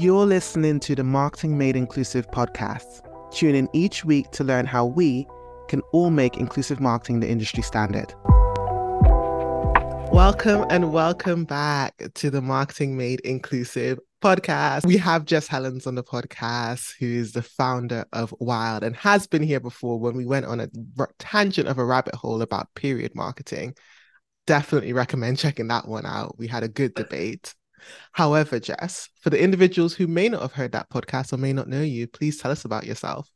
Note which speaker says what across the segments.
Speaker 1: You're listening to the Marketing Made Inclusive podcast. Tune in each week to learn how we can all make inclusive marketing the industry standard. Welcome and welcome back to the Marketing Made Inclusive podcast. We have Jess Hellens on the podcast, who is the founder of Wild and has been here before when we went on a tangent of a rabbit hole about period marketing. Definitely recommend checking that one out. We had a good debate. However, Jess, for the individuals who may not have heard that podcast or may not know you, please tell us about yourself.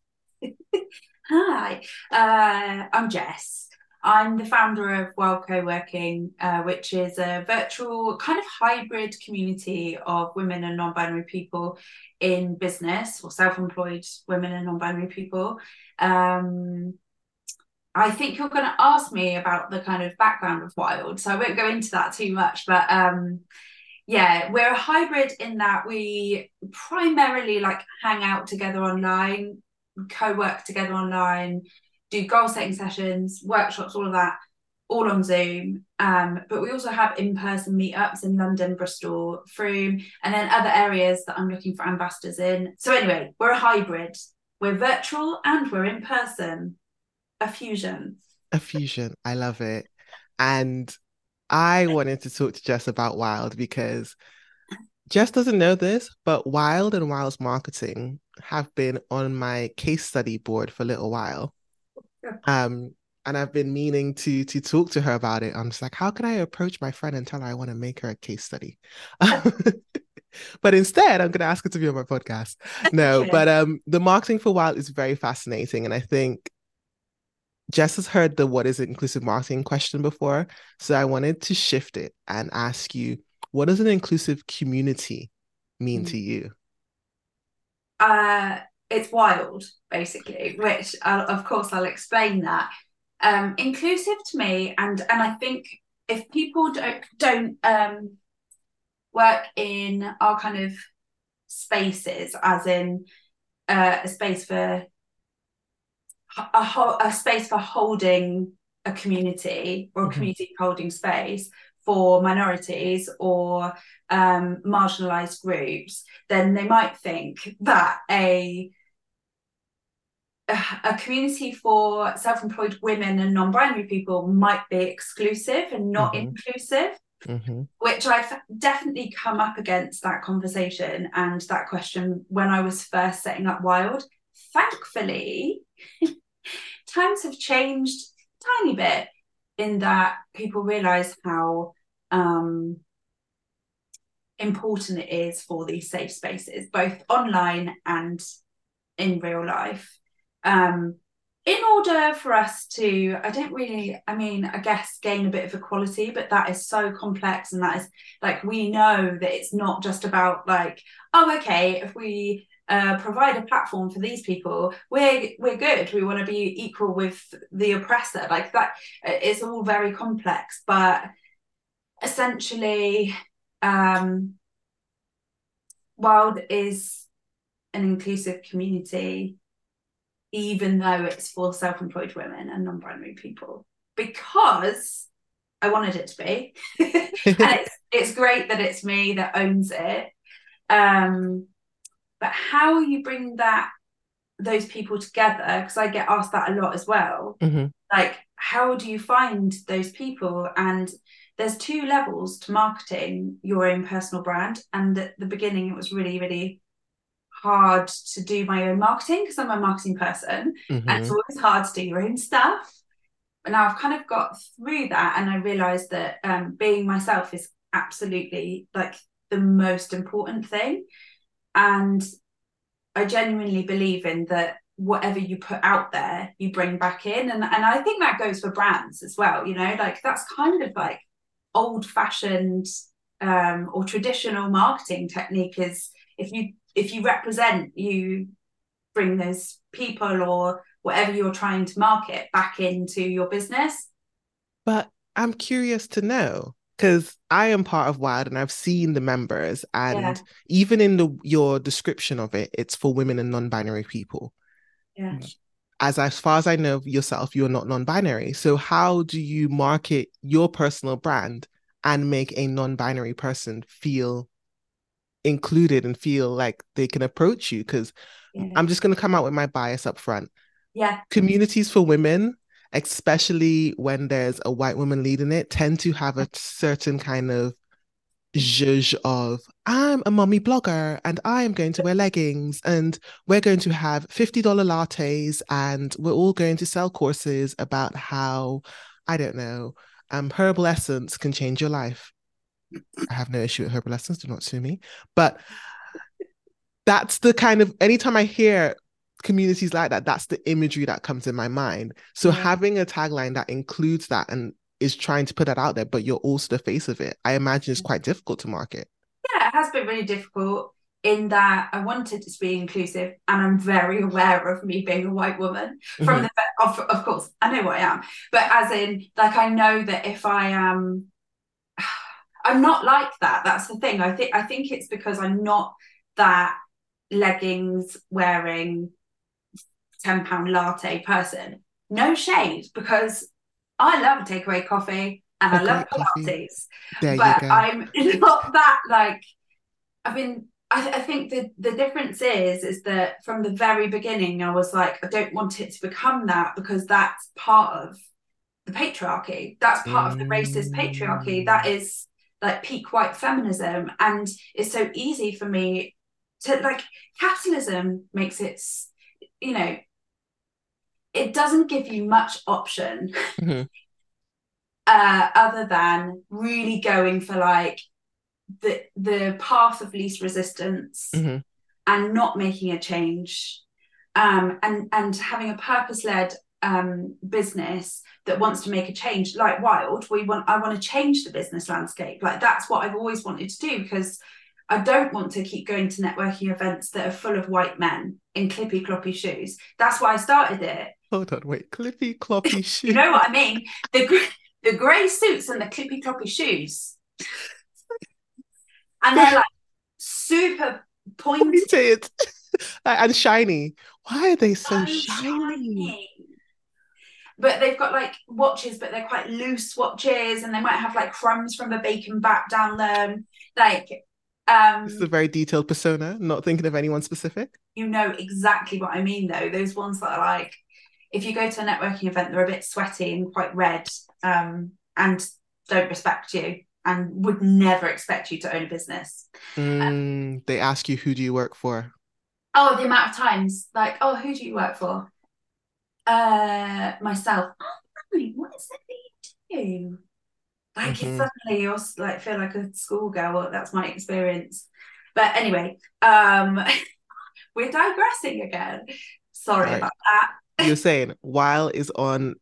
Speaker 2: Hi, uh, I'm Jess. I'm the founder of Wild Co-working, uh, which is a virtual kind of hybrid community of women and non-binary people in business or self-employed women and non-binary people. Um, I think you're going to ask me about the kind of background of Wild, so I won't go into that too much. But um, yeah, we're a hybrid in that we primarily like hang out together online, co-work together online do goal setting sessions, workshops, all of that, all on Zoom. Um, but we also have in person meetups in London, Bristol, Frome, and then other areas that I'm looking for ambassadors in. So, anyway, we're a hybrid. We're virtual and we're in person. A fusion.
Speaker 1: A fusion. I love it. And I wanted to talk to Jess about Wild because Jess doesn't know this, but Wild and Wild's marketing have been on my case study board for a little while. Um, and I've been meaning to to talk to her about it. I'm just like, how can I approach my friend and tell her I want to make her a case study? but instead, I'm going to ask her to be on my podcast. No, but um, the marketing for Wild is very fascinating, and I think Jess has heard the what is inclusive marketing question before, so I wanted to shift it and ask you, what does an inclusive community mean mm-hmm. to you?
Speaker 2: Uh, it's wild basically which I'll, of course i'll explain that um inclusive to me and and i think if people don't don't um work in our kind of spaces as in uh, a space for a, ho- a space for holding a community or a mm-hmm. community holding space for minorities or um, marginalized groups, then they might think that a a community for self-employed women and non-binary people might be exclusive and not mm-hmm. inclusive mm-hmm. which i've definitely come up against that conversation and that question when i was first setting up wild thankfully times have changed a tiny bit in that people realize how um, important it is for these safe spaces both online and in real life. Um, in order for us to i don't really i mean i guess gain a bit of equality but that is so complex and that is like we know that it's not just about like oh okay if we uh, provide a platform for these people we're we're good we want to be equal with the oppressor like that it's all very complex but essentially um wild is an inclusive community even though it's for self-employed women and non-binary people because I wanted it to be. and it's, it's great that it's me that owns it. Um, but how you bring that those people together, because I get asked that a lot as well. Mm-hmm. Like, how do you find those people? And there's two levels to marketing your own personal brand. And at the beginning, it was really, really hard to do my own marketing because I'm a marketing person mm-hmm. and it's always hard to do your own stuff. But now I've kind of got through that and I realized that um, being myself is absolutely like the most important thing. And I genuinely believe in that whatever you put out there, you bring back in. And, and I think that goes for brands as well, you know, like that's kind of like old fashioned um, or traditional marketing technique is if you if you represent, you bring those people or whatever you're trying to market back into your business.
Speaker 1: But I'm curious to know because I am part of Wild and I've seen the members, and yeah. even in the your description of it, it's for women and non-binary people.
Speaker 2: Yeah.
Speaker 1: As as far as I know yourself, you're not non-binary. So how do you market your personal brand and make a non-binary person feel included and feel like they can approach you because
Speaker 2: Yeah.
Speaker 1: I'm just going to come out with my bias up front.
Speaker 2: yeah.
Speaker 1: Communities for women, especially when there's a white woman leading it, tend to have a certain kind of zhuzh of I'm a mommy blogger and I'm going to wear leggings and we're going to have $50 lattes and we're all going to sell courses about how, I don't know, um, herbal essence can change your life. I have no issue with herbal essence, do not sue me. But that's the kind of anytime I hear communities like that, that's the imagery that comes in my mind. So
Speaker 2: Yeah.
Speaker 1: having a tagline that includes that and is trying to put that out there, but you're also the face of it, I imagine it's quite difficult to market.
Speaker 2: Yeah, it has been really difficult in that I wanted it to be inclusive, and I'm very aware of me being a white woman. From
Speaker 1: Mhm.
Speaker 2: the of, of course, I know what I am, but as in, like, I know that if I am, I'm not like that. That's the thing. I think I think it's because I'm not that leggings wearing ten pound latte person. No shade, because I love takeaway coffee and I love. Pilates but. I'm not that like I mean I, I think the the difference is is that from the very beginning I was like I don't want it to become that because that's part of the patriarchy that's part of the racist patriarchy that
Speaker 1: Mm.
Speaker 2: like peak white feminism and it's so easy for me to like capitalism makes it you know it doesn't give you much option
Speaker 1: Mhm.
Speaker 2: uh, other than really going for like the the path of least resistance
Speaker 1: Mhm.
Speaker 2: and not making a change um, and and having a purpose-led um, business that wants to make a change like wild we want i want to change the business landscape like that's what i've always wanted to do because i don't want to keep going to networking events that are full of white men in clippy cloppy shoes that's why i started it
Speaker 1: Hold on, wait. Clippy cloppy shoes.
Speaker 2: you know what I mean? The the grey suits and the clippy cloppy shoes, and they're like super pointed,
Speaker 1: Pointed and shiny. Why are they so
Speaker 2: so
Speaker 1: shiny?
Speaker 2: shiny. But they've got like watches, but they're quite loose watches, and they might have like crumbs from a bacon back down them. Like, um,
Speaker 1: This is a very detailed persona, not thinking of anyone specific.
Speaker 2: you know exactly what I mean, though. Those ones that are like, if you go to a networking event, they're a bit sweaty and quite red, um, and don't respect you and would never expect you to own a business.
Speaker 1: Mm, they ask you, who do you work for?
Speaker 2: Oh, the amount of times, like, oh, who do you work for? Uh, myself. Oh, right, what is it that you do? Like,
Speaker 1: Mhm.
Speaker 2: suddenly you're like feel like a schoolgirl. Well, that's my experience. But anyway, um, we're digressing again. Sorry
Speaker 1: Right.
Speaker 2: about that.
Speaker 1: You're saying Wild is on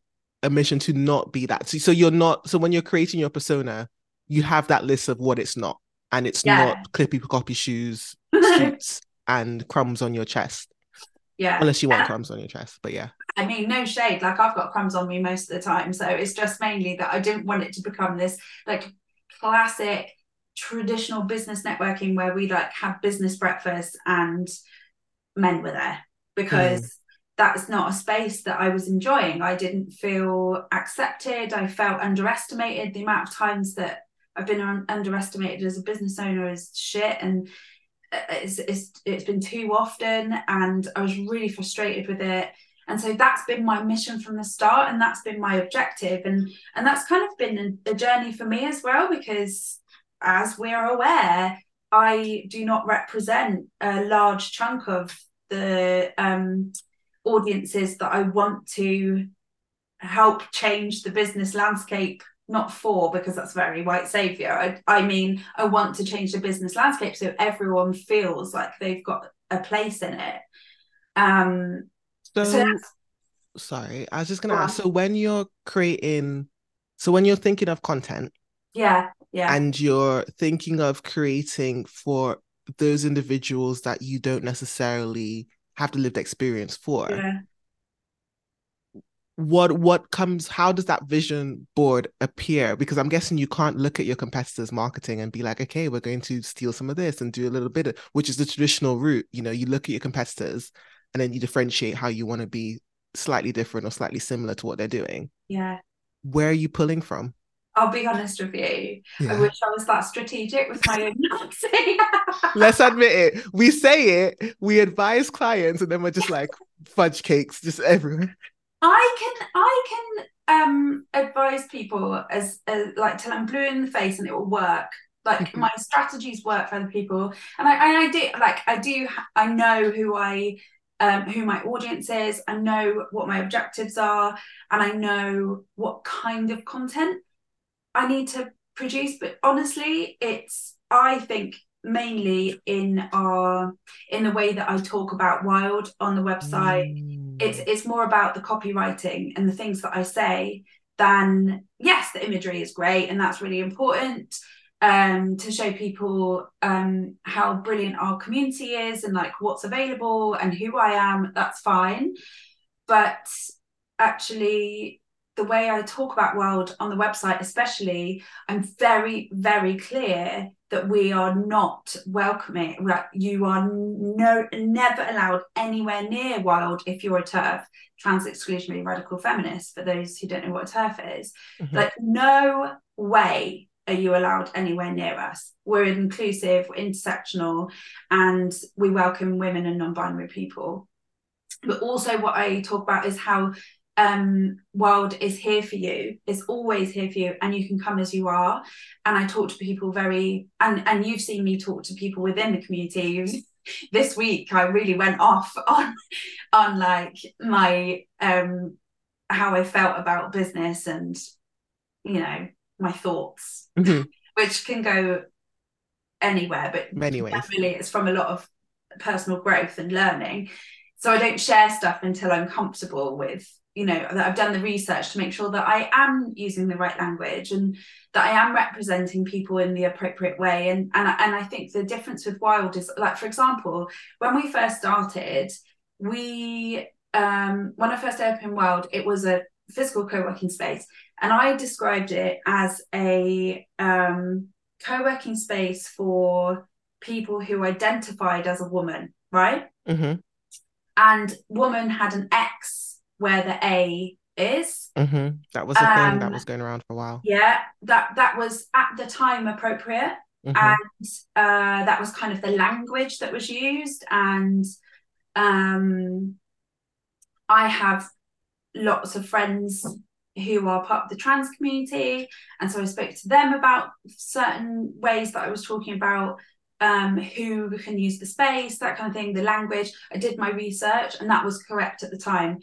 Speaker 1: a mission to not be that. So, so you're not, so when you're creating your persona, you have that list of what it's not. And it's
Speaker 2: Yeah.
Speaker 1: not clippy cloppy shoes, suits, and crumbs on your chest.
Speaker 2: yeah.
Speaker 1: Unless you want
Speaker 2: And-
Speaker 1: crumbs on your chest. But yeah.
Speaker 2: I mean, no shade. Like I've got crumbs on me most of the time, so it's just mainly that I didn't want it to become this like classic traditional business networking where we like have business breakfast and men were there because that's not a space that I was enjoying. I didn't feel accepted. I felt underestimated. The amount of times that I've been un- underestimated as a business owner is shit and uh, it's, it's it's been too often and I was really frustrated with it and so that's been my mission from the start and that's been my objective and and that's kind of been a, journey for me as well because as we're aware I do not represent a large chunk of the um, audiences that I want to help change the business landscape not for because that's very white savior. I, I mean i want to change the business landscape so everyone feels like they've got a place in it. Um
Speaker 1: So,
Speaker 2: so
Speaker 1: sorry, I was just gonna
Speaker 2: Go
Speaker 1: ask. So when you're creating, so when you're thinking of content
Speaker 2: yeah yeah.
Speaker 1: and you're thinking of creating for those individuals that you don't necessarily have the lived experience for,
Speaker 2: yeah.
Speaker 1: What what comes how does that vision board appear? Because i'm guessing you can't look at your competitors marketing and be like okay we're going to steal some of this and do a little bit of, which is the traditional route. You know you look at your competitors and then you differentiate how you want to be slightly different or slightly similar to what they're doing.
Speaker 2: Yeah.
Speaker 1: Where are you pulling from
Speaker 2: I'll be honest with you.
Speaker 1: Yeah.
Speaker 2: I wish I was that strategic with my own marketing.
Speaker 1: Let's admit it. We say it, we advise clients, and then we're just like fudge cakes just everywhere.
Speaker 2: I can I can um advise people as, as like till I'm blue in the face and it will work. Like
Speaker 1: Mhm.
Speaker 2: my strategies work for other people, and I and I do like I do I know who I um who my audience is. I know what my objectives are, and I know what kind of content I need to produce. But honestly, it's I think mainly in our in the way that I talk about wild on the website
Speaker 1: Mm.
Speaker 2: it's it's more about the copywriting and the things that I say than yes, the imagery is great and that's really important um to show people um how brilliant our community is and like what's available and who I am that's fine but actually the way I talk about Wild on the website especially I'm very very clear that we are not welcoming you are no never allowed anywhere near wild if you're a turf trans exclusionary radical feminist for those who don't know what a turf is.
Speaker 1: Mhm.
Speaker 2: like no way are you allowed anywhere near us. We're inclusive we're intersectional and we welcome women and non-binary people. But also what i talk about is how um wild is here for you It's always here for you and you can come as you are and i talk to people very and and you've seen me talk to people within the community this week i really went off on on like my um how i felt about business and you know my thoughts
Speaker 1: Mhm.
Speaker 2: which can go anywhere but
Speaker 1: Many ways.
Speaker 2: generally it's from a lot of personal growth and learning so i don't share stuff until i'm comfortable with you know that i've done the research to make sure that i am using the right language and that i am representing people in the appropriate way. And and, I- and i think the difference with wild is like for example when we first started we um when i first opened wild it was a physical co-working space. And i described it as a um co-working space for people who identified as a woman right?
Speaker 1: Hmm
Speaker 2: and woman had an X where the A is.
Speaker 1: hmm That was a thing that
Speaker 2: Um,
Speaker 1: was going around for a while.
Speaker 2: Yeah, that that was at the time appropriate,
Speaker 1: Mhm.
Speaker 2: and uh, that was kind of the language that was used. And um, I have lots of friends who are part of the trans community, and so I spoke to them about certain ways that I was talking about um, who can use the space, that kind of thing, the language. I did my research, and that was correct at the time.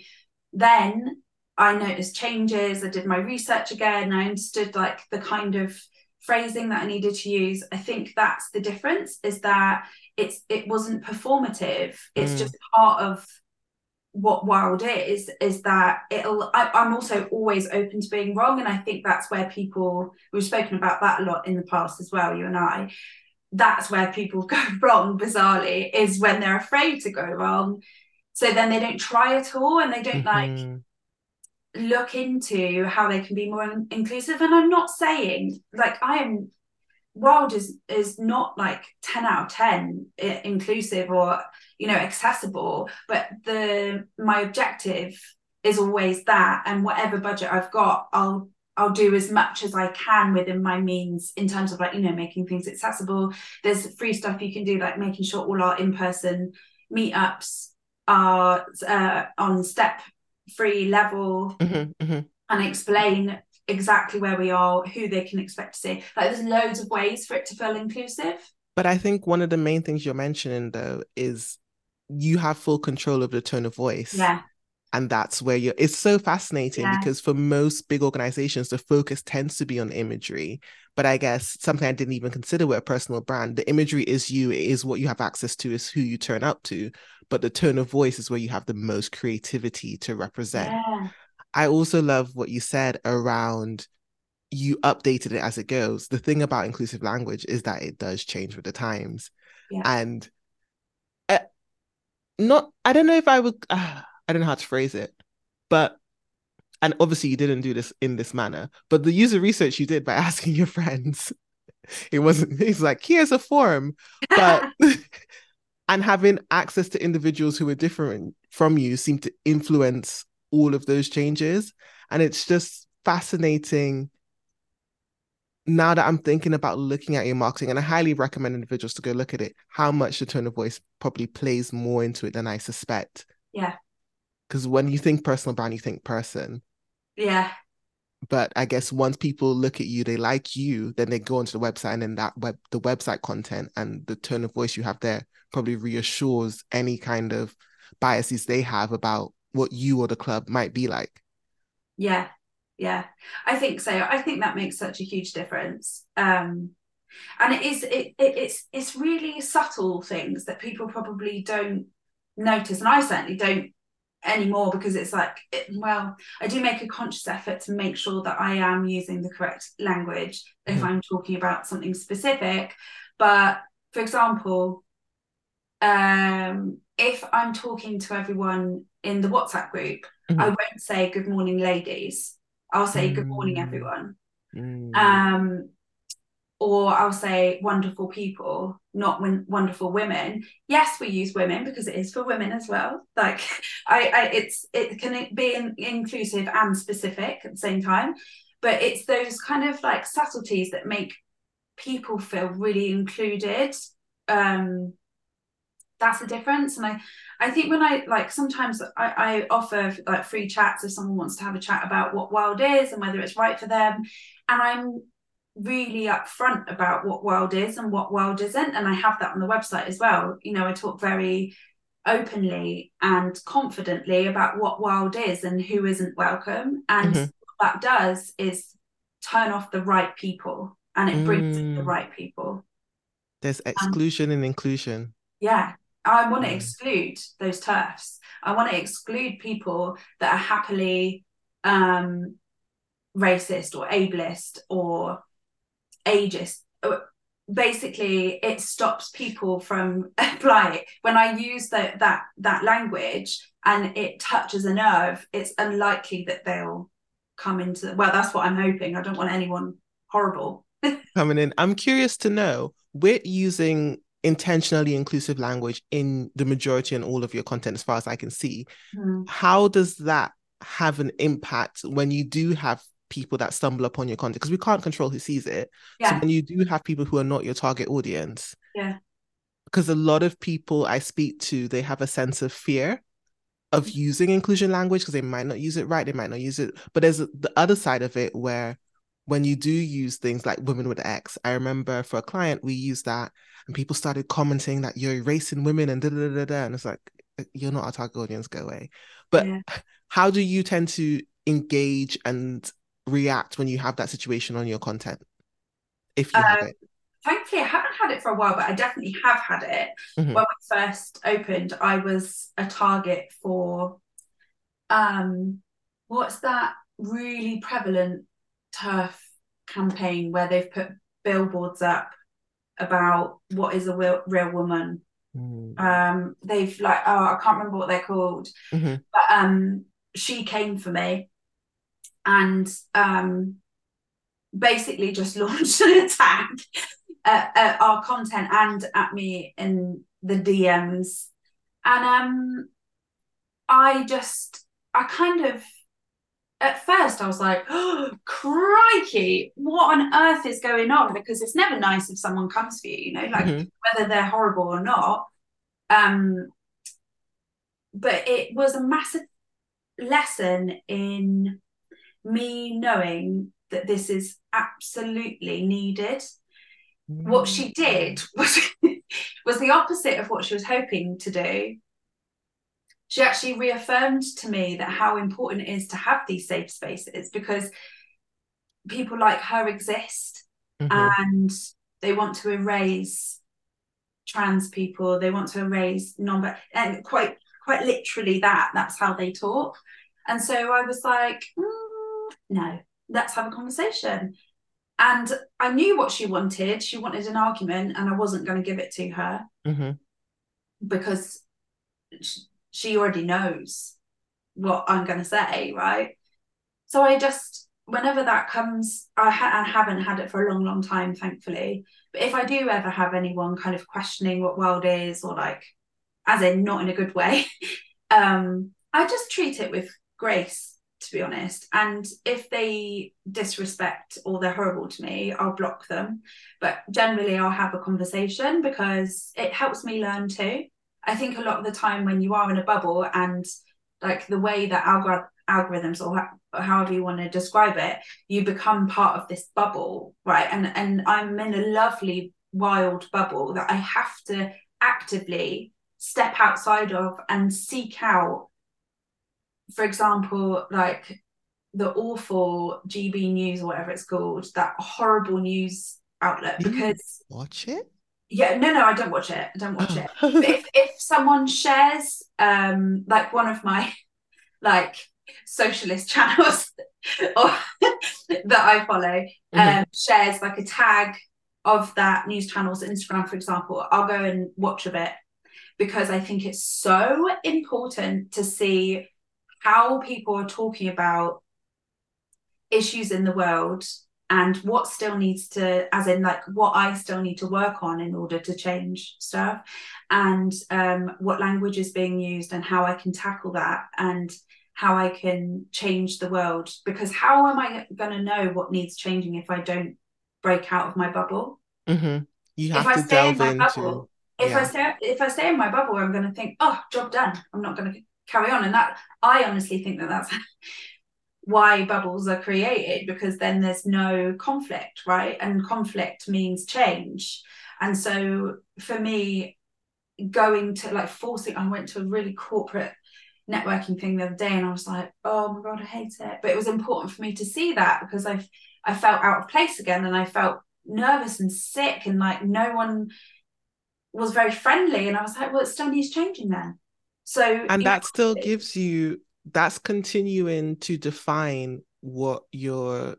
Speaker 2: Then I noticed changes. I did my research again. I understood like the kind of phrasing that I needed to use. I think that's the difference is that it's it wasn't performative. It's
Speaker 1: Mm.
Speaker 2: just part of what wild is is that it'll I, i'm also always open to being wrong and i think that's where people we've spoken about that a lot in the past as well you and i that's where people go wrong bizarrely is when they're afraid to go wrong so then they don't try at all and they don't like
Speaker 1: Mhm.
Speaker 2: look into how they can be more in- inclusive and i'm not saying like i am wild is is not like 10 out of 10 i- inclusive or you know accessible but the my objective is always that and whatever budget i've got i'll I'll do as much as I can within my means in terms of like you know making things accessible. There's free stuff you can do like making sure all our in-person meetups are uh, on step free level
Speaker 1: Mhm. Mhm.
Speaker 2: and explain exactly where we are, who they can expect to see. Like there's loads of ways for it to feel inclusive.
Speaker 1: But I think one of the main things you're mentioning though is you have full control of the tone of voice.
Speaker 2: Yeah,
Speaker 1: And that's where you're, it's so fascinating
Speaker 2: Yeah.
Speaker 1: because for most big organizations, the focus tends to be on imagery. But I guess something I didn't even consider with a personal brand, the imagery is you, it is what you have access to, is who you turn up to. But the tone of voice is where you have the most creativity to represent.
Speaker 2: yeah,
Speaker 1: I also love what you said around you updated it as it goes. The thing about inclusive language is that it does change with the times.
Speaker 2: Yeah.
Speaker 1: And uh, not, I don't know if I would, uh, I don't know how to phrase it, but, and obviously you didn't do this in this manner, but the user research you did by asking your friends, it wasn't, it's like, here's a form, but, and having access to individuals who are different from you seem to influence all of those changes. And it's just fascinating now that I'm thinking about looking at your marketing, and I highly recommend individuals to go look at it, how much the tone of voice probably plays more into it than I suspect.
Speaker 2: Yeah.
Speaker 1: Because when you think personal brand, you think person.
Speaker 2: Yeah.
Speaker 1: But I guess once people look at you, they like you, then they go onto the website and then that web the website content and the tone of voice you have there probably reassures any kind of biases they have about what you or the club might be like.
Speaker 2: Yeah, yeah, I think so. I think that makes such a huge difference. Um, and it is it, it it's it's really subtle things that people probably don't notice, and I certainly don't anymore because it's like it, well i do make a conscious effort to make sure that i am using the correct language mm-hmm. if i'm talking about something specific but for example um if i'm talking to everyone in the whatsapp group mm-hmm. i won't say good morning ladies i'll say good morning mm. everyone mm. um or I'll say wonderful people, not when, wonderful women. Yes, we use women because it is for women as well. Like I, I it's it can be in, inclusive and specific at the same time, but it's those kind of like subtleties that make people feel really included. Um, that's the difference, and I, I think when I like sometimes I, I offer like free chats if someone wants to have a chat about what wild is and whether it's right for them, and I'm really upfront about what wild is and what wild isn't. And i have that on the website as well. You know i talk very openly and confidently about what wild is and who isn't welcome. And mm-hmm. what that does is turn off the right people and it brings mm. the right people.
Speaker 1: There's exclusion um, and inclusion.
Speaker 2: Yeah. I want to mm. exclude those turfs. I want to exclude people that are happily um racist or ableist or ageist uh, basically it stops people from applying when i use the, that that language and it touches a nerve it's unlikely that they'll come into well that's what i'm hoping. I don't want anyone horrible.
Speaker 1: Coming in. I'm curious to know we're using intentionally inclusive language in the majority and all of your content as far as i can see mm. how does that have an impact when you do have people that stumble upon your content because we can't control who sees it. Yeah. So when you do have people who are not your target audience,
Speaker 2: yeah,
Speaker 1: because a lot of people I speak to, they have a sense of fear of mm-hmm. using inclusion language because they might not use it right, they might not use it. But there's the other side of it where when you do use things like women with X, I remember for a client we used that and people started commenting that you're erasing women and da da da da, and it's like you're not our target audience, go away. But yeah. how do you tend to engage and react when you have that situation on your content? If you um, have it.
Speaker 2: Thankfully, I haven't had it for a while, but I definitely have had it. Mm-hmm. When I first opened, I was a target for um what's that really prevalent turf campaign where they've put billboards up about what is a real, real woman. Mm. Um, they've like oh I can't remember what they're called, mm-hmm. but um, she came for me, and um, basically just launched an attack at, at, our content and at me in the DMs. And um, I just, I kind of, at first I was like, oh, crikey, what on earth is going on? Because it's never nice if someone comes for you, you know, like mm-hmm. whether they're horrible or not. Um, but it was a massive lesson in me knowing that this is absolutely needed. Mm. What she did was was the opposite of what she was hoping to do. She actually reaffirmed to me that how important it is to have these safe spaces because people like her exist mm-hmm. and they want to erase trans people they want to erase non and quite quite literally that that's how they talk and so i was like mm, no, let's have a conversation. And I knew what she wanted. She wanted an argument, and I wasn't going to give it to her mm-hmm. because she already knows what I'm going to say, right? So I just, whenever that comes, I, ha- I haven't had it for a long, long time, thankfully. But if I do ever have anyone kind of questioning what wild is, or like, as in not in a good way, um, I just treat it with grace to be honest. And if they disrespect or they're horrible to me, I'll block them. But generally, I'll have a conversation because it helps me learn too. I think a lot of the time when you are in a bubble and like the way that algor- algorithms or, ha- or however you want to describe it, you become part of this bubble, right? And and I'm in a lovely wild bubble that I have to actively step outside of and seek out for example, like the awful GB News or whatever it's called, that horrible news outlet. Because
Speaker 1: watch it.
Speaker 2: Yeah, no, no, I don't watch it. I don't watch it. But if if someone shares, um, like one of my like socialist channels or that I follow, um, mm-hmm. shares like a tag of that news channel's Instagram, for example, I'll go and watch a bit because I think it's so important to see how people are talking about issues in the world and what still needs to as in like what i still need to work on in order to change stuff and um, what language is being used and how i can tackle that and how i can change the world because how am i going to know what needs changing if i don't break out of my bubble
Speaker 1: mm-hmm. you have if to I stay delve in my into
Speaker 2: bubble, if yeah. i stay if i stay in my bubble i'm going to think oh job done i'm not going to carry on. And that i honestly think that that's why bubbles are created because then there's no conflict right? And conflict means change. And so for me going to like forcing i went to a really corporate networking thing the other day and i was like oh my god i hate it. But it was important for me to see that because i i felt out of place again and i felt nervous and sick and like no one was very friendly. And i was like well it still needs changing then so
Speaker 1: and that still gives you that's continuing to define what your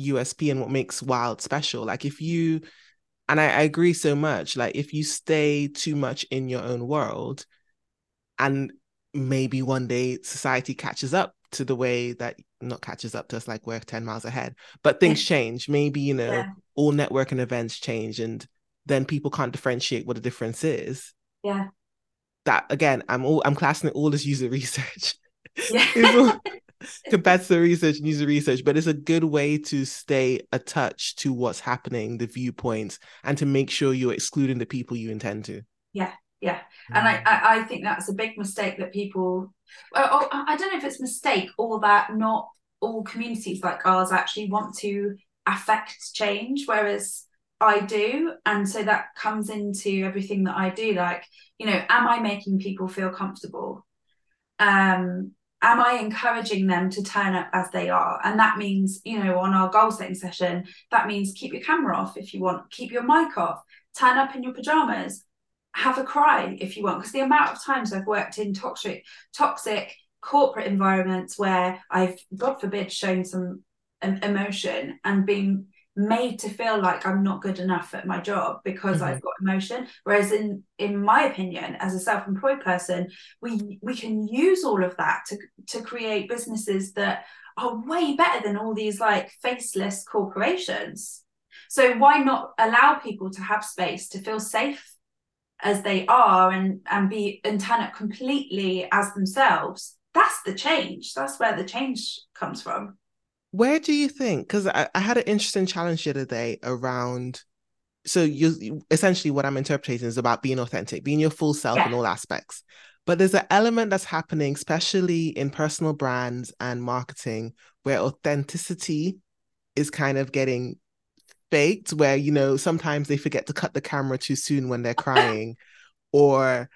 Speaker 1: USP and what makes Wild special. Like if you and I, I agree so much, like if you stay too much in your own world and maybe one day society catches up to the way that not catches up to us like we're 10 miles ahead but things change maybe you know yeah. all networking events change and then people can't differentiate what the difference is
Speaker 2: yeah
Speaker 1: that again, I'm all I'm classing it all as user research. Yeah. compared to research user research, but it's a good way to stay attached to what's happening, the viewpoints, and to make sure you're excluding the people you intend to.
Speaker 2: Yeah, yeah, and I, mm. I, I think that's a big mistake that people. Well, I don't know if it's mistake or that not all communities like ours actually want to affect change, whereas I do. And so that comes into everything that I do. Like, you know, am I making people feel comfortable? Um, am I encouraging them to turn up as they are? And that means, you know, on our goal setting session, that means keep your camera off if you want, keep your mic off, turn up in your pajamas, have a cry if you want. Because the amount of times I've worked in toxic, toxic corporate environments where I've, God forbid, shown some emotion and been made to feel like I'm not good enough at my job because mm-hmm. I've got emotion. Whereas in in my opinion, as a self-employed person, we we can use all of that to to create businesses that are way better than all these like faceless corporations. So why not allow people to have space to feel safe as they are and and be and turn up completely as themselves? That's the change. That's where the change comes from.
Speaker 1: Where do you think? Because I, I had an interesting challenge the other day around. So you essentially what I'm interpreting is about being authentic, being your full self yeah. in all aspects. But there's an element that's happening, especially in personal brands and marketing, where authenticity is kind of getting faked, where you know sometimes they forget to cut the camera too soon when they're crying, or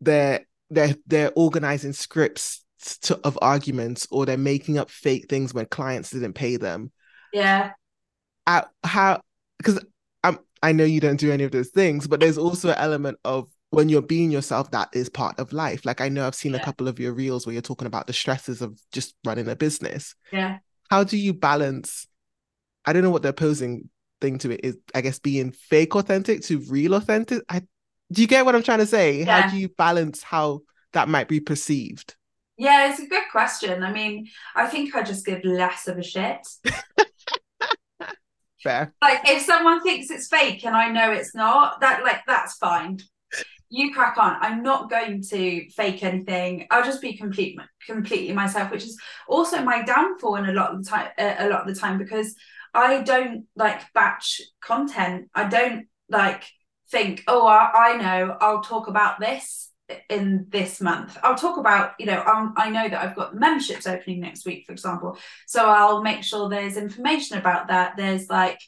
Speaker 1: they're they're they're organizing scripts to, of arguments or they're making up fake things when clients didn't pay them.
Speaker 2: Yeah.
Speaker 1: I, how because I'm I know you don't do any of those things, but there's also an element of when you're being yourself, that is part of life. Like I know I've seen yeah. a couple of your reels where you're talking about the stresses of just running a business.
Speaker 2: Yeah.
Speaker 1: How do you balance? I don't know what the opposing thing to it is. I guess being fake authentic to real authentic. I do you get what I'm trying to say? Yeah. How do you balance how that might be perceived?
Speaker 2: Yeah, it's a good question. I mean, I think I just give less of a shit.
Speaker 1: Fair.
Speaker 2: Like if someone thinks it's fake and I know it's not, that like that's fine. you crack on. I'm not going to fake anything. I'll just be complete, completely myself, which is also my downfall in a lot of the time. Uh, a lot of the time because I don't like batch content. I don't like think, oh, I, I know. I'll talk about this in this month. I'll talk about, you know, I'm, i know that I've got memberships opening next week, for example. So I'll make sure there's information about that. There's like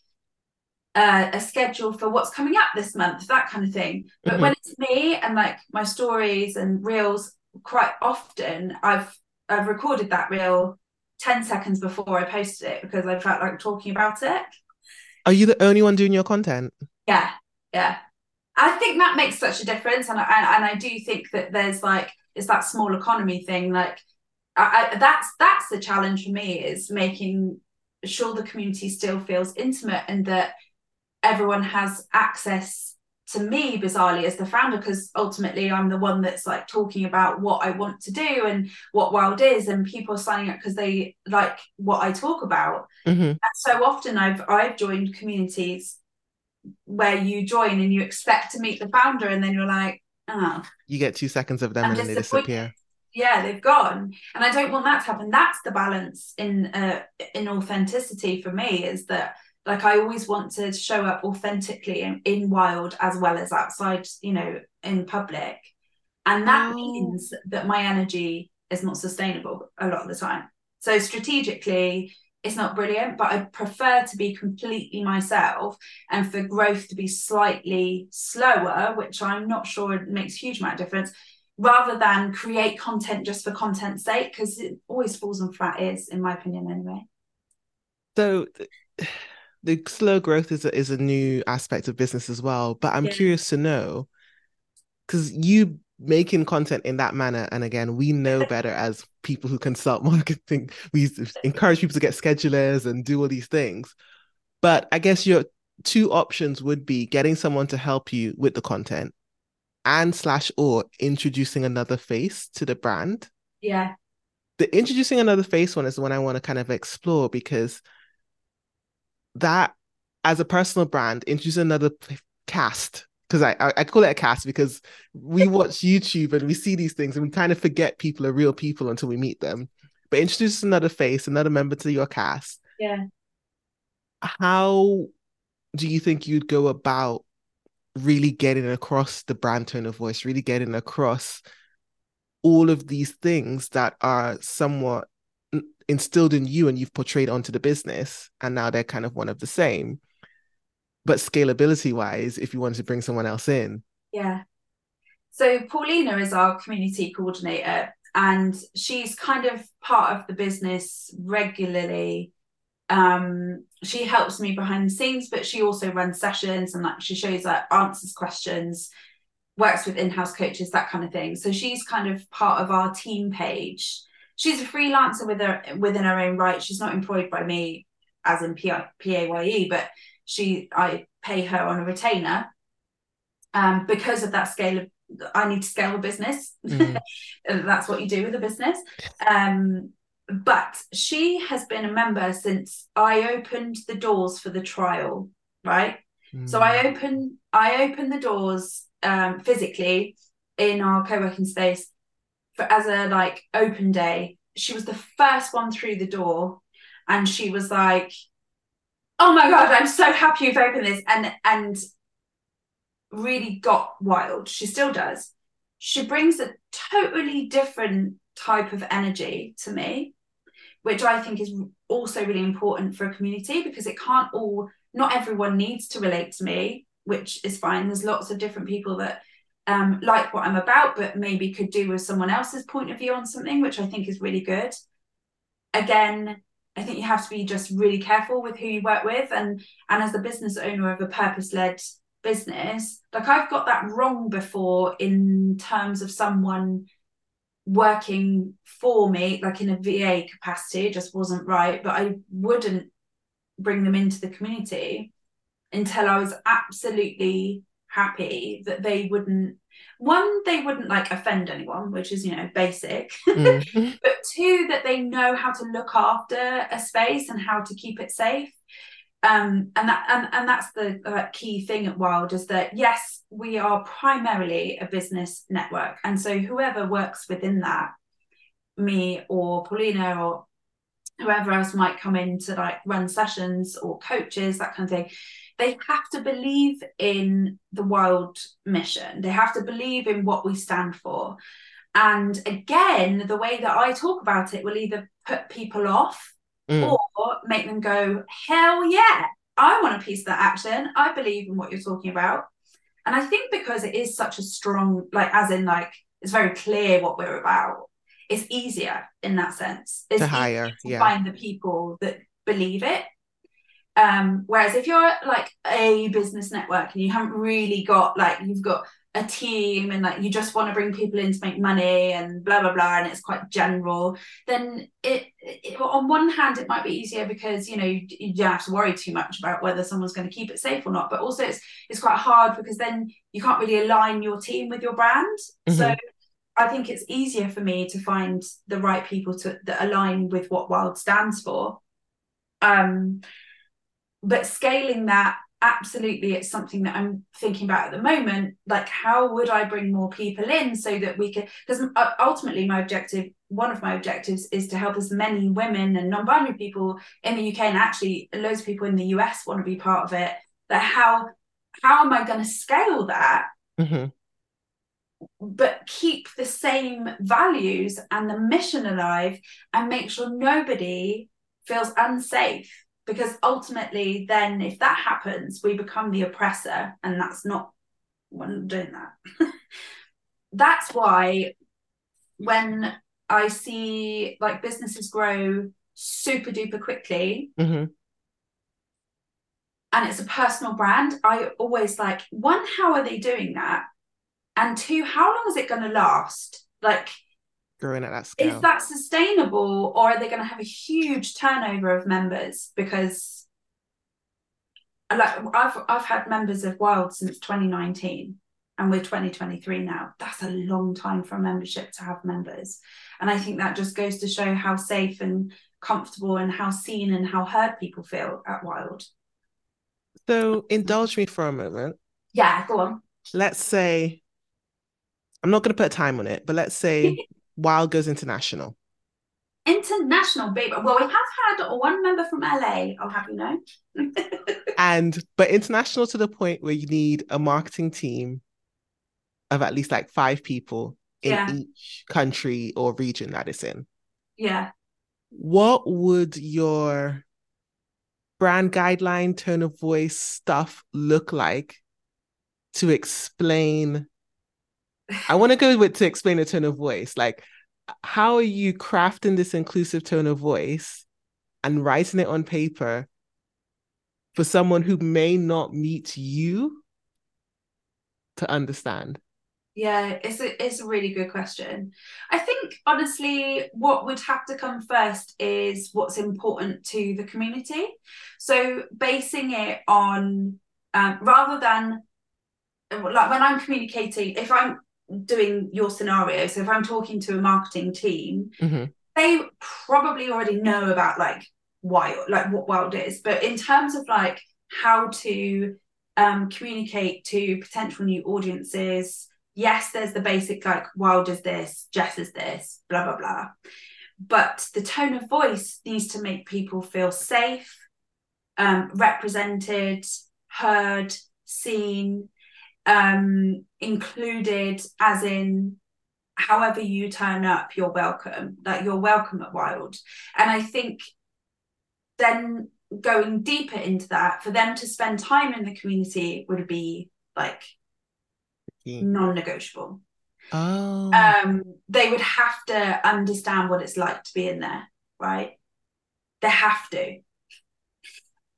Speaker 2: uh, a schedule for what's coming up this month, that kind of thing. But mm-hmm. when it's me and like my stories and reels, quite often I've I've recorded that reel 10 seconds before I posted it because I felt like talking about it.
Speaker 1: Are you the only one doing your content?
Speaker 2: Yeah, yeah. I think that makes such a difference, and I, and I do think that there's like it's that small economy thing. Like, I, I, that's that's the challenge for me is making sure the community still feels intimate and that everyone has access to me bizarrely as the founder because ultimately I'm the one that's like talking about what I want to do and what Wild is and people are signing up because they like what I talk about. Mm-hmm. And so often I've I've joined communities where you join and you expect to meet the founder and then you're like, oh.
Speaker 1: You get two seconds of them I'm and then they disappear.
Speaker 2: Yeah, they've gone. And I don't want that to happen. That's the balance in uh in authenticity for me is that like I always want to show up authentically in, in wild as well as outside, you know, in public. And that oh. means that my energy is not sustainable a lot of the time. So strategically, it's not brilliant, but I prefer to be completely myself and for growth to be slightly slower, which I'm not sure it makes a huge amount of difference, rather than create content just for content's sake, because it always falls on flat ears, in my opinion, anyway.
Speaker 1: So the slow growth is a, is a new aspect of business as well. But I'm yeah. curious to know because you making content in that manner, and again, we know better as people who consult marketing. We encourage people to get schedulers and do all these things. But I guess your two options would be getting someone to help you with the content and slash or introducing another face to the brand.
Speaker 2: Yeah.
Speaker 1: The introducing another face one is the one I want to kind of explore because that as a personal brand introduce another cast because I, I, I call it a cast because we watch YouTube and we see these things and we kind of forget people are real people until we meet them. But introduce another face, another member to your cast.
Speaker 2: Yeah.
Speaker 1: How do you think you'd go about really getting across the brand tone of voice, really getting across all of these things that are somewhat instilled in you and you've portrayed onto the business and now they're kind of one of the same but scalability wise if you wanted to bring someone else in.
Speaker 2: Yeah. So paulina is our community coordinator and she's kind of part of the business regularly. Um she helps me behind the scenes but she also runs sessions and like she shows like answers questions works with in-house coaches that kind of thing. So she's kind of part of our team page. She's a freelancer with her within her own right. She's not employed by me as in P- PAYE, but she I pay her on a retainer. Um, because of that scale of I need to scale the business. Mm. That's what you do with a business. Um, but she has been a member since I opened the doors for the trial, right? Mm. So I mm. open I opened the doors um, physically in our co-working space for as a like open day. She was the first one through the door, and she was like, "Oh my god, I'm so happy you've opened this!" and and really got wild. She still does. She brings a totally different type of energy to me, which I think is also really important for a community because it can't all, not everyone needs to relate to me, which is fine. There's lots of different people that um, like what I'm about, but maybe could do with someone else's point of view on something, which I think is really good. Again, I think you have to be just really careful with who you work with, and and as the business owner of a purpose-led business, like I've got that wrong before in terms of someone working for me, like in a VA capacity, it just wasn't right. But I wouldn't bring them into the community until I was absolutely happy that they wouldn't one they wouldn't like offend anyone which is you know basic. Mm. but two that they know how to look after a space and how to keep it safe. Um, and that and, and that's the uh, key thing at Wild is that yes, we are primarily a business network, and so whoever works within that, me or Paulina or whoever else might come in to like run sessions or coaches, that kind of thing, they have to believe in the Wild mission. They have to believe in what we stand for. And again, the way that I talk about it will either put people off mm. or make them go, hell yeah, I want a piece of that action. I believe in what you're talking about. And I think because it is such a strong, like, as in, like, it's very clear what we're about, it's easier in that sense. It's
Speaker 1: to hire, to yeah.
Speaker 2: find the people that believe it. Um, whereas if you're like a business network and you haven't really got like you've got a team and like you just want to bring people in to make money and blah blah blah and it's quite general then it, it on one hand it might be easier because you know you, you don't have to worry too much about whether someone's going to keep it safe or not but also it's it's quite hard because then you can't really align your team with your brand mm-hmm. so I think it's easier for me to find the right people to that align with what Wild stands for. Um, but scaling that absolutely it's something that i'm thinking about at the moment like how would i bring more people in so that we can because ultimately my objective one of my objectives is to help as many women and non-binary people in the uk and actually loads of people in the us want to be part of it. That how how am i going to scale that? Mm-hmm. but keep the same values and the mission alive and make sure nobody feels unsafe because ultimately then if that happens we become the oppressor and that's not when doing that. That's why when i see like businesses grow super duper quickly mm-hmm. and it's a personal brand i always like one how are they doing that? And two how long is it going to last? Like
Speaker 1: growing at that scale.
Speaker 2: Is that sustainable or are they going to have a huge turnover of members? Because like I've I've had members of Wild since 2019 and we're 2023 now. That's a long time for a membership to have members. And I think that just goes to show how safe and comfortable and how seen and how heard people feel at Wild.
Speaker 1: So indulge me for a moment.
Speaker 2: Yeah, go on.
Speaker 1: Let's say I'm not going to put a time on it, but let's say Wild goes international?
Speaker 2: International, baby. Well, we have had one member from LA, I'll oh, have you know.
Speaker 1: and, but international to the point where you need a marketing team of at least like five people in yeah. each country or region that it's in.
Speaker 2: Yeah.
Speaker 1: What would your brand guideline, tone of voice stuff look like to explain I want to go with to explain a tone of voice. Like, how are you crafting this inclusive tone of voice and writing it on paper for someone who may not meet you to understand?
Speaker 2: Yeah, it's a it's a really good question. I think honestly, what would have to come first is what's important to the community. So basing it on um, rather than like when I'm communicating, if I'm doing your scenario. So if i'm talking to a marketing team mm-hmm. they probably already know about like wild like what wild is. But in terms of like how to um, communicate to potential new audiences yes there's the basic like wild is this jess is this blah blah blah. But the tone of voice needs to make people feel safe um, represented heard seen um, included as in however you turn up you're welcome like you're welcome at wild. And i think then going deeper into that for them to spend time in the community would be like yeah. non-negotiable.
Speaker 1: Oh.
Speaker 2: Um they would have to understand what it's like to be in there right? They have to.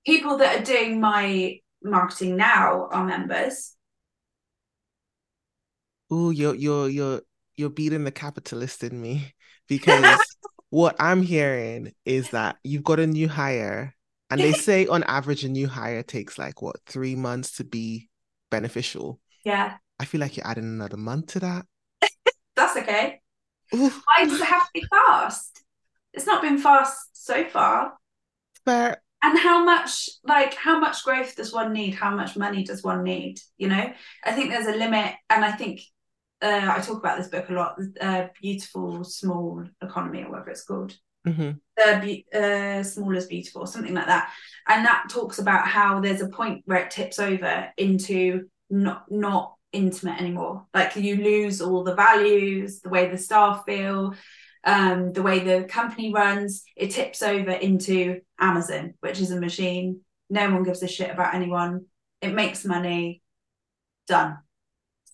Speaker 2: People that are doing my marketing now are members
Speaker 1: oh, you're you're you're you're beating the capitalist in me because what I'm hearing is that you've got a new hire, and they say on average a new hire takes like what three months to be beneficial.
Speaker 2: Yeah.
Speaker 1: I feel like you're adding another month to that.
Speaker 2: That's okay. Oof. Why does it have to be fast? It's not been fast so far.
Speaker 1: Fair.
Speaker 2: and how much like how much growth does one need how much money does one need you know i think there's a limit and i think uh, i talk about this book a lot uh, beautiful small economy or whatever it's called
Speaker 1: mm-hmm.
Speaker 2: uh, be, uh, small is beautiful something like that and that talks about how there's a point where it tips over into not not intimate anymore like you lose all the values the way the staff feel um, the way the company runs, it tips over into Amazon, which is a machine. No one gives a shit about anyone. It makes money. Done.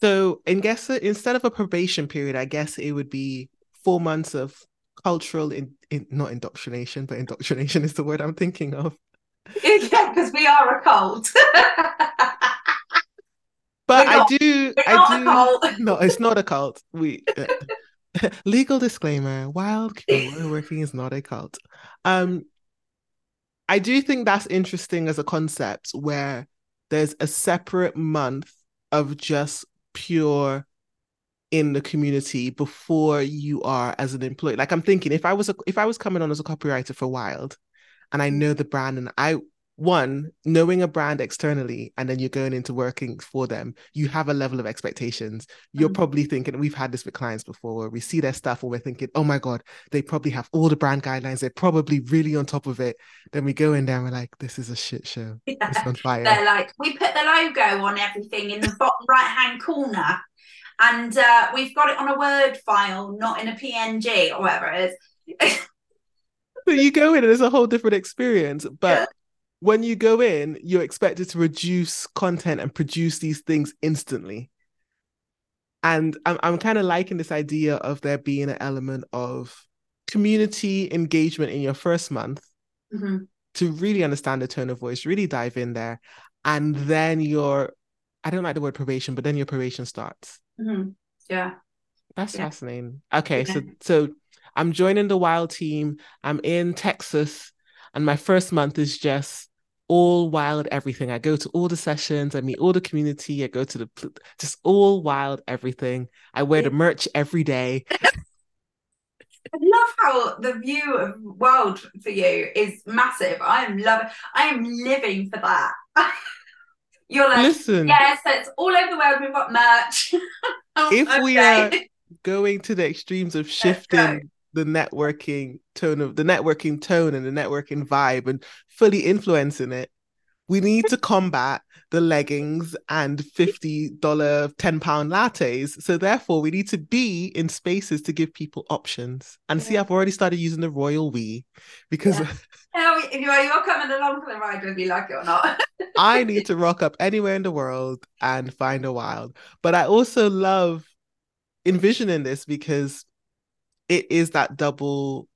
Speaker 1: So, in guess instead of a probation period, I guess it would be four months of cultural in, in not indoctrination, but indoctrination is the word I'm thinking of.
Speaker 2: yeah, because we are a cult.
Speaker 1: but I do, I do. No, it's not a cult. We. Uh, Legal disclaimer: Wild working is not a cult. Um, I do think that's interesting as a concept where there's a separate month of just pure in the community before you are as an employee. Like I'm thinking, if I was a, if I was coming on as a copywriter for Wild, and I know the brand and I one knowing a brand externally and then you're going into working for them you have a level of expectations. You're mm-hmm. probably thinking we've had this with clients before where we see their stuff and we're thinking oh my god they probably have all the brand guidelines they're probably really on top of it. Then we go in there and we're like this is a shit show. Yeah. it's on fire.
Speaker 2: They're like we put the logo on everything in the bottom right hand corner and uh, we've got it on a word file not in a png or whatever it is.
Speaker 1: So you go in and it's a whole different experience but when you go in, you're expected to reduce content and produce these things instantly. And I'm, I'm kind of liking this idea of there being an element of community engagement in your first month
Speaker 2: mm-hmm.
Speaker 1: to really understand the tone of voice, really dive in there. And then your, I don't like the word probation, but then your probation starts.
Speaker 2: Mm-hmm. Yeah.
Speaker 1: That's yeah. fascinating. Okay. Yeah. So, so I'm joining the wild team. I'm in Texas and my first month is just all wild everything. I go to all the sessions, I meet all the community, I go to the just all wild everything. I wear the merch every day.
Speaker 2: I love how the view of world for you is massive. I am loving I am living for that. You're like, listen, yes, it's all over the world. We've got merch.
Speaker 1: if okay. we are going to the extremes of shifting the networking tone of the networking tone and the networking vibe and fully influencing it we need to combat the leggings and $50 10 pound lattes so therefore we need to be in spaces to give people options and yeah. see i've already started using the royal we because yeah.
Speaker 2: yeah, you're coming along for the ride whether you like it or not
Speaker 1: i need to rock up anywhere in the world and find a wild but i also love envisioning this because it is that double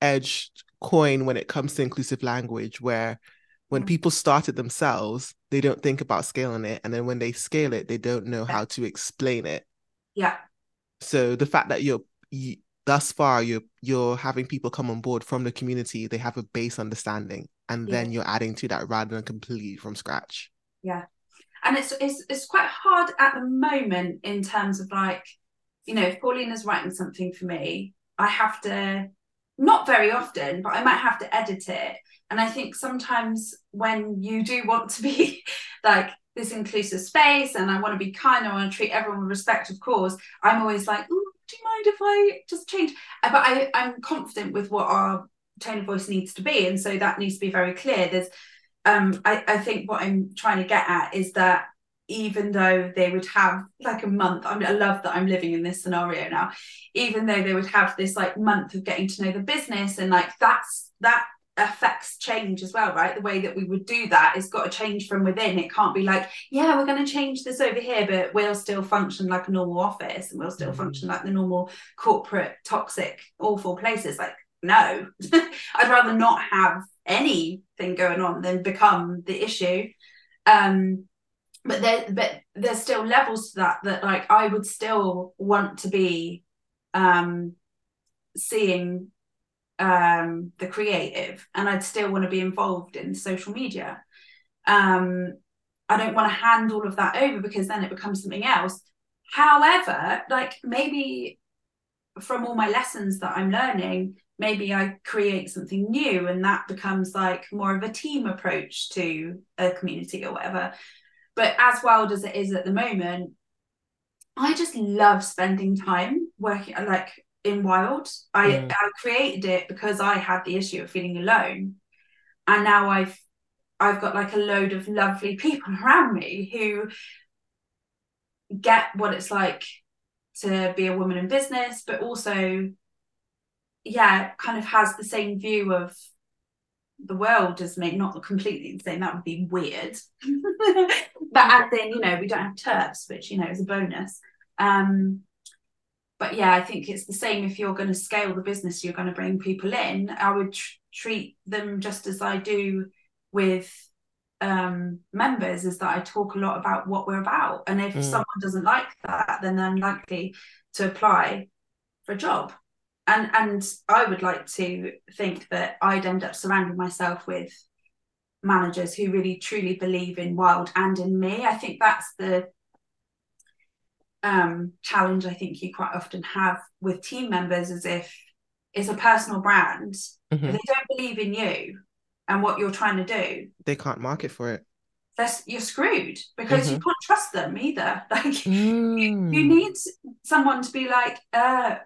Speaker 1: edged coin when it comes to inclusive language where when mm. people start it themselves they don't think about scaling it. And then when they scale it they don't know how to explain it.
Speaker 2: Yeah.
Speaker 1: So the fact that you're you, thus far you're you're having people come on board from the community they have a base understanding. And yeah. then you're adding to that rather than completely from scratch.
Speaker 2: Yeah. And it's it's it's quite hard at the moment in terms of like you know, if Paulina's writing something for me, I have to, not very often, but I might have to edit it. And I think sometimes when you do want to be like this inclusive space and I want to be kind, I want to treat everyone with respect, of course, I'm always like, do you mind if I just change? Uh, but I, I'm confident with what our tone of voice needs to be. And so that needs to be very clear. There's um I, I think what I'm trying to get at is that even though they would have like a month I, mean, I love that i'm living in this scenario now even though they would have this like month of getting to know the business and like that's that affects change as well right? The way that we would do that is got to change from within. It can't be like yeah we're going to change this over here but we'll still function like a normal office and we'll still mm-hmm. function like the normal corporate toxic awful places. Like no. I'd rather not have anything going on than become the issue. Um but there but there's still levels to that that like I would still want to be um seeing um the creative and I'd still want to be involved in social media um I don't want to hand all of that over because then it becomes something else however like maybe from all my lessons that I'm learning maybe I create something new and that becomes like more of a team approach to a community or whatever. But as wild as it is at the moment, I just love spending time working like in wild. I, mm. I created it because I had the issue of feeling alone. And now I've I've got like a load of lovely people around me who get what it's like to be a woman in business, but also, yeah, kind of has the same view of the world as me, not completely the same, that would be weird. but as in, you know, we don't have turfs, which, you know, is a bonus. Um, but yeah, I think it's the same if you're going to scale the business, you're going to bring people in. I would tr- treat them just as I do with um, members is that I talk a lot about what we're about. And if mm. someone doesn't like that, then they're unlikely to apply for a job. And and I would like to think that I'd end up surrounding myself with managers who really truly believe in wild and in me. I think that's the um, challenge I think you quite often have with team members is if it's a personal brand, mm-hmm. they don't believe in you and what you're trying to do,
Speaker 1: they can't market for it.
Speaker 2: That's, you're screwed because mm-hmm. you can't trust them either. Like mm. you, you, need someone to be like, uh,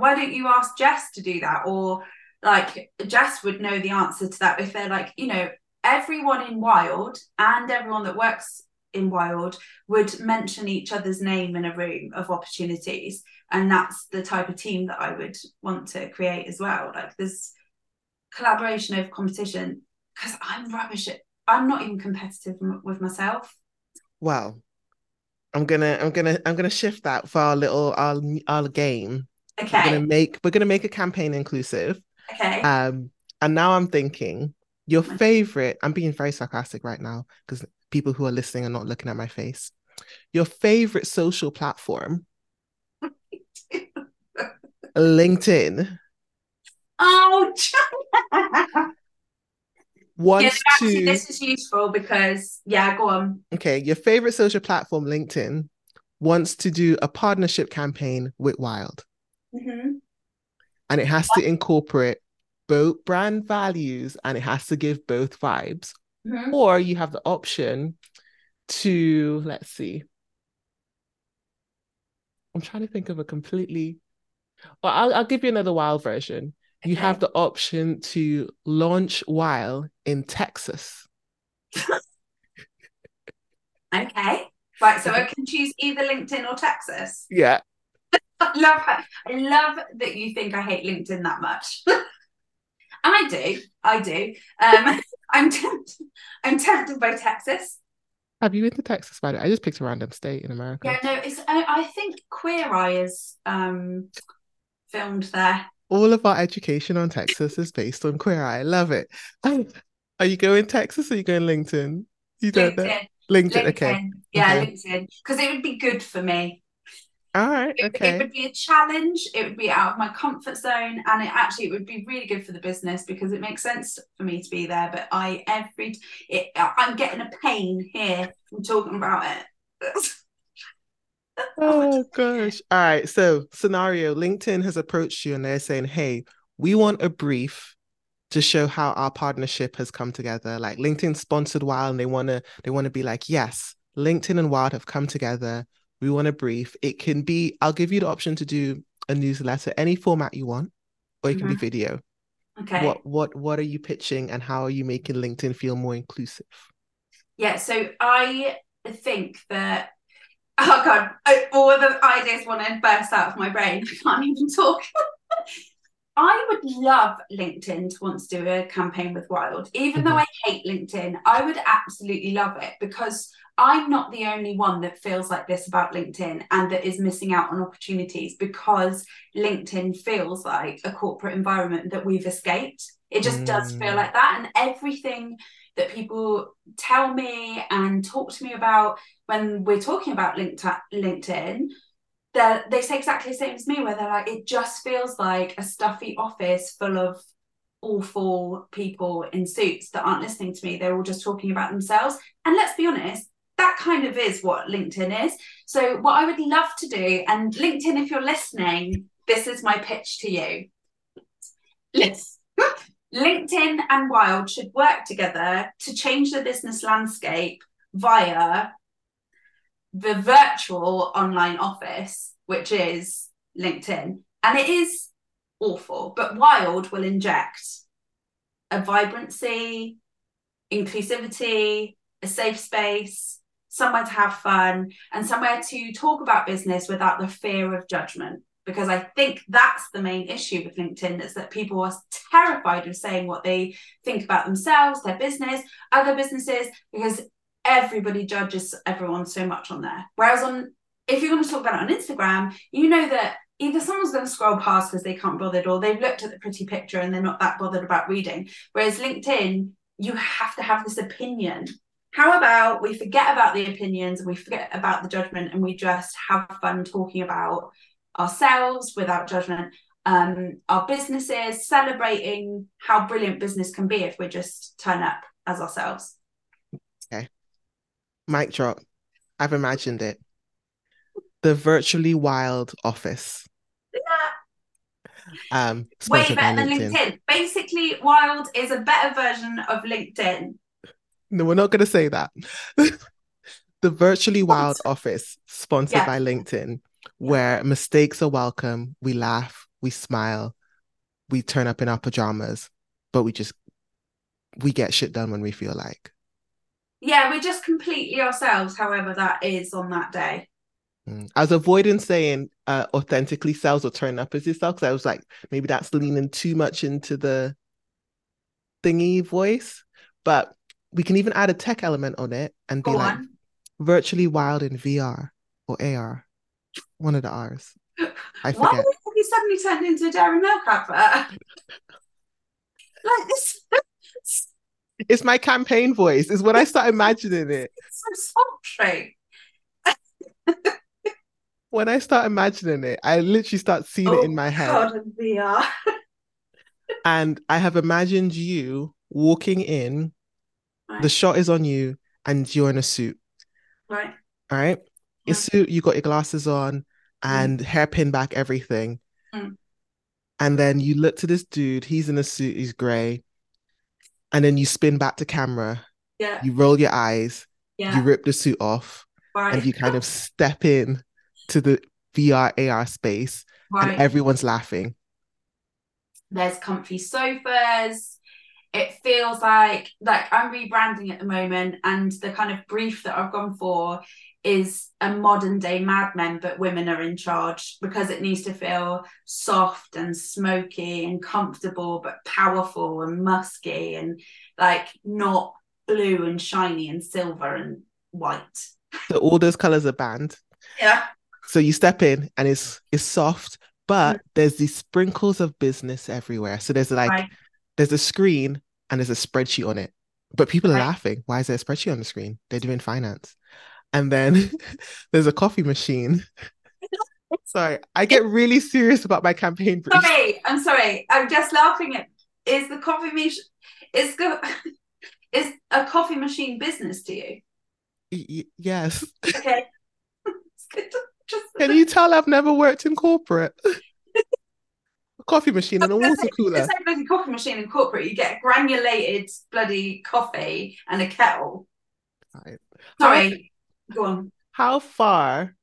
Speaker 2: why don't you ask Jess to do that? Or like Jess would know the answer to that if they're like, you know, everyone in Wild and everyone that works in Wild would mention each other's name in a room of opportunities. And that's the type of team that I would want to create as well. Like there's collaboration over competition because I'm rubbish at I'm not even competitive with myself.
Speaker 1: Well, I'm gonna I'm gonna I'm gonna shift that for our little our our game.
Speaker 2: Okay.
Speaker 1: We're gonna make we're gonna make a campaign inclusive.
Speaker 2: Okay.
Speaker 1: Um and now I'm thinking your favorite, I'm being very sarcastic right now because people who are listening are not looking at my face. Your favorite social platform. LinkedIn.
Speaker 2: Oh,
Speaker 1: wants yeah, actually.
Speaker 2: This is useful because, yeah, go on.
Speaker 1: Okay, your favorite social platform, LinkedIn, wants to do a partnership campaign with Wild.
Speaker 2: Mm-hmm.
Speaker 1: And it has to incorporate both brand values and it has to give both vibes. Mm-hmm. Or you have the option to, let's see. I'm trying to think of a completely. Well, I'll, I'll give you another wild version you have the option to launch Wild in Texas.
Speaker 2: okay. Right. So I can choose either LinkedIn or Texas.
Speaker 1: Yeah.
Speaker 2: I love I love that you think I hate LinkedIn that much. and I do. I do. Um, I'm tempted. I'm tempted by Texas.
Speaker 1: Have you been to Texas, by the way? I just picked a random state in America.
Speaker 2: Yeah, no, it's. I, I think Queer Eye is um, filmed there
Speaker 1: all of our education on Texas is based on Queer Eye. I love it. Are you going Texas or are you going LinkedIn? You don't LinkedIn. know. LinkedIn, LinkedIn. okay.
Speaker 2: Yeah, okay. LinkedIn. Because it would be good for me.
Speaker 1: All right. Okay.
Speaker 2: It, it, would be a challenge. It would be out of my comfort zone, and it actually it would be really good for the business because it makes sense for me to be there. But I every it, I'm getting a pain here from talking about it.
Speaker 1: oh, oh gosh. All right. So scenario LinkedIn has approached you and they're saying, hey, we want a brief to show how our partnership has come together. Like LinkedIn sponsored Wild and they wanna they wanna be like, yes, LinkedIn and Wild have come together. We want a brief. It can be, I'll give you the option to do a newsletter, any format you want, or it can mm-hmm. be video.
Speaker 2: Okay.
Speaker 1: What what what are you pitching and how are you making LinkedIn feel more inclusive?
Speaker 2: Yeah, so I think that oh god, I, all the ideas want to burst out of my brain. I can't even talk. I would love LinkedIn to want to do a campaign with Wild. Even mm-hmm. though I hate LinkedIn, I would absolutely love it because I'm not the only one that feels like this about LinkedIn and that is missing out on opportunities because LinkedIn feels like a corporate environment that we've escaped. It just mm. does feel mm. like that. And everything that people tell me and talk to me about when we're talking about LinkedIn, they say exactly the same as me, where they're like, it just feels like a stuffy office full of awful people in suits that aren't listening to me. They're all just talking about themselves. And let's be honest, that kind of is what LinkedIn is. So, what I would love to do, and LinkedIn, if you're listening, this is my pitch to you. Yes. LinkedIn and Wild should work together to change the business landscape via the virtual online office, which is LinkedIn. And it is awful, but Wild will inject a vibrancy, inclusivity, a safe space, somewhere to have fun, and somewhere to talk about business without the fear of judgment. Because I think that's the main issue with LinkedIn is that people are terrified of saying what they think about themselves, their business, other businesses, because everybody judges everyone so much on there. Whereas on if you're going to talk about it on Instagram, you know that either someone's going to scroll past because they can't bother or they've looked at the pretty picture and they're not that bothered about reading. Whereas LinkedIn, you have to have this opinion. How about we forget about the opinions and we forget about the judgment and we just have fun talking about ourselves without judgment, um, our businesses, celebrating how brilliant business can be if we just turn up as ourselves.
Speaker 1: Mic drop. I've imagined it. The virtually wild office.
Speaker 2: Yeah. Um, Way better than LinkedIn. LinkedIn. Basically, Wild is a better version of LinkedIn.
Speaker 1: No, we're not going to say that. the virtually wild what? office, sponsored yeah. by LinkedIn, where mistakes are welcome. We laugh, we smile, we turn up in our pajamas, but we just we get shit done when we feel like.
Speaker 2: Yeah, we're just completely ourselves, however that is on that day.
Speaker 1: Mm. I was avoiding saying uh, authentically selves or turn up as yourself because I was like, maybe that's leaning too much into the thingy voice. But we can even add a tech element on it and be Go like on. virtually wild in VR or AR. One of the R's.
Speaker 2: I forget. Why have you suddenly turned into a Dairy Milk advert? like this
Speaker 1: it's my campaign voice. Is when I start imagining it.
Speaker 2: It's so sultry.
Speaker 1: when I start imagining it, I literally start seeing oh, it in my head. God,
Speaker 2: VR.
Speaker 1: and I have imagined you walking in. Right. The shot is on you, and you're in a suit.
Speaker 2: Right.
Speaker 1: All right. Your suit, you got your glasses on, and mm. hairpin back, everything. Mm. And then you look to this dude. He's in a suit. He's grey and then you spin back to camera.
Speaker 2: Yeah.
Speaker 1: You roll your eyes. Yeah. You rip the suit off. Right. And you kind of step in to the VR AR space. Right. And everyone's laughing.
Speaker 2: There's comfy sofas. It feels like like I'm rebranding at the moment, and the kind of brief that I've gone for is a modern day Mad Men, but women are in charge because it needs to feel soft and smoky and comfortable, but powerful and musky and like not blue and shiny and silver and white.
Speaker 1: So all those colors are banned.
Speaker 2: Yeah.
Speaker 1: So you step in and it's it's soft, but mm-hmm. there's these sprinkles of business everywhere. So there's like right. there's a screen and there's a spreadsheet on it. But people are right. laughing. Why is there a spreadsheet on the screen? They're doing finance and then there's a coffee machine. sorry, I get really serious about my campaign.
Speaker 2: Brief. Sorry, I'm sorry. I'm just laughing at. Is the coffee machine? Is the is a coffee machine business to you?
Speaker 1: Y- yes.
Speaker 2: Okay.
Speaker 1: just... Can you tell I've never worked in corporate? a coffee machine and a water cooler.
Speaker 2: It's like a coffee machine in corporate. You get granulated bloody coffee and a kettle. Right. Sorry, Go on.
Speaker 1: How far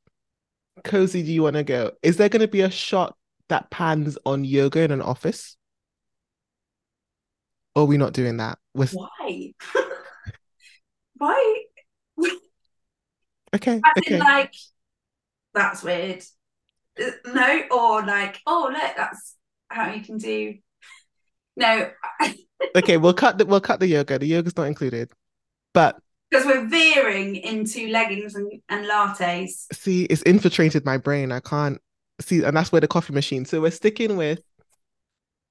Speaker 1: cozy do you want to go? Is there going to be a shot that pans on yoga in an office? Or are we not doing that?
Speaker 2: With why? why?
Speaker 1: okay.
Speaker 2: As
Speaker 1: okay.
Speaker 2: like that's weird. Uh, no, or like, oh look, that's how you can do. No.
Speaker 1: okay, we'll cut the we'll cut the yoga. The yoga's not included. But
Speaker 2: because we're veering into leggings and, and lattes.
Speaker 1: See, it's infiltrated my brain. I can't see, and that's where the coffee machine. So we're sticking with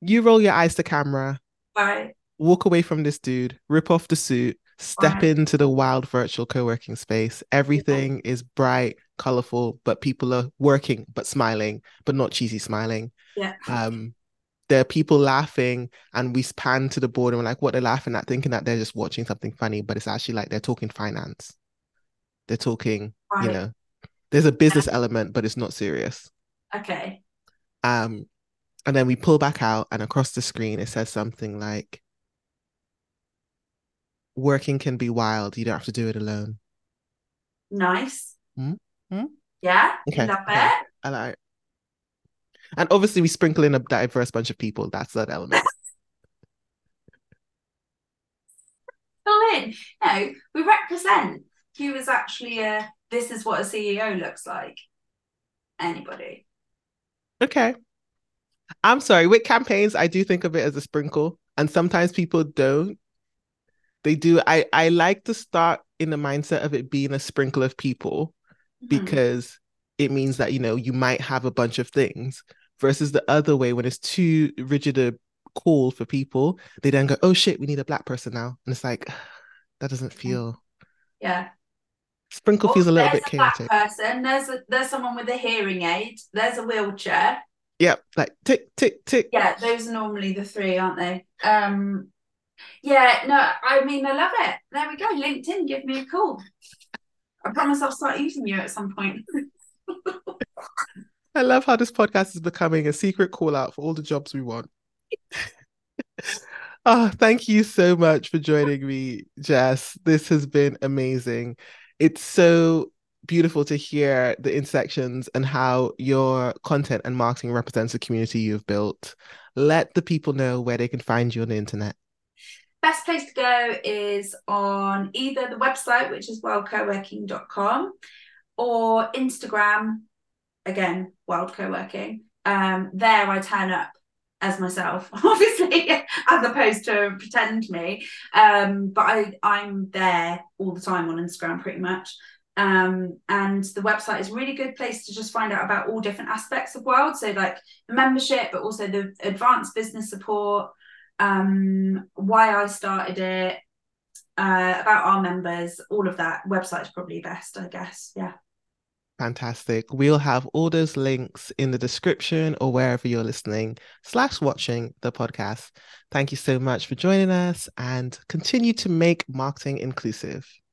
Speaker 1: you roll your eyes to camera.
Speaker 2: Right.
Speaker 1: Walk away from this dude, rip off the suit, step right. into the wild virtual co-working space. Everything yeah. is bright, colorful, but people are working but smiling, but not cheesy smiling.
Speaker 2: Yeah.
Speaker 1: Um there are people laughing and we pan to the board and we're like what they're laughing at thinking that they're just watching something funny but it's actually like they're talking finance they're talking right. you know there's a business yeah. element but it's not serious
Speaker 2: okay
Speaker 1: um And then we pull back out, and across the screen, it says something like, Working can be wild. You don't have to do it alone.
Speaker 2: Nice.
Speaker 1: Hmm? Hmm?
Speaker 2: Yeah.
Speaker 1: Okay,
Speaker 2: Love
Speaker 1: okay.
Speaker 2: it.
Speaker 1: I like And obviously, we sprinkle in a diverse bunch of people. That's that element.
Speaker 2: In. No, we represent who is actually a. This is what a CEO looks like. Anybody.
Speaker 1: Okay. I'm sorry. With campaigns, I do think of it as a sprinkle, and sometimes people don't. They do. I I like to start in the mindset of it being a sprinkle of people
Speaker 2: Mhm.
Speaker 1: because it means that you know you might have a bunch of things versus the other way when it's too rigid a call for people, they then go, "Oh shit, we need a black person now," and it's like that doesn't feel.
Speaker 2: Yeah.
Speaker 1: Sprinkle
Speaker 2: Oh,
Speaker 1: feels a little
Speaker 2: there's
Speaker 1: bit
Speaker 2: a black
Speaker 1: chaotic.
Speaker 2: person. There's a, there's someone with a hearing aid. There's a wheelchair.
Speaker 1: Yeah, like tick tick tick.
Speaker 2: Yeah, those are normally the three, aren't they? Um, yeah, no, I mean, I love it. There we go. LinkedIn, give me a call. I promise I'll start using you at some point.
Speaker 1: I love how this podcast is becoming a secret call out for all the jobs we want. Oh, thank you so much for joining me, Jess. This has been amazing. It's so beautiful to hear the intersections and how your content and marketing represents the community you've built. Let the people know where they can find you on the internet.
Speaker 2: Best place to go is on either the website, which is wildcoworking.com, or Instagram, again, Wild Co-working. Um, there I turn up as myself, obviously, as opposed to pretend me. Um, but I, I'm there all the time on Instagram pretty much. Um, and the website is a really good place to just find out about all different aspects of Wild. So like the membership, but also the advanced business support, um, why I started it, uh, about our members, all of that. Website's probably best, I guess. Yeah.
Speaker 1: Fantastic. We'll have all those links in the description or wherever you're listening slash watching the podcast. Thank you so much for joining us and continue to make marketing inclusive.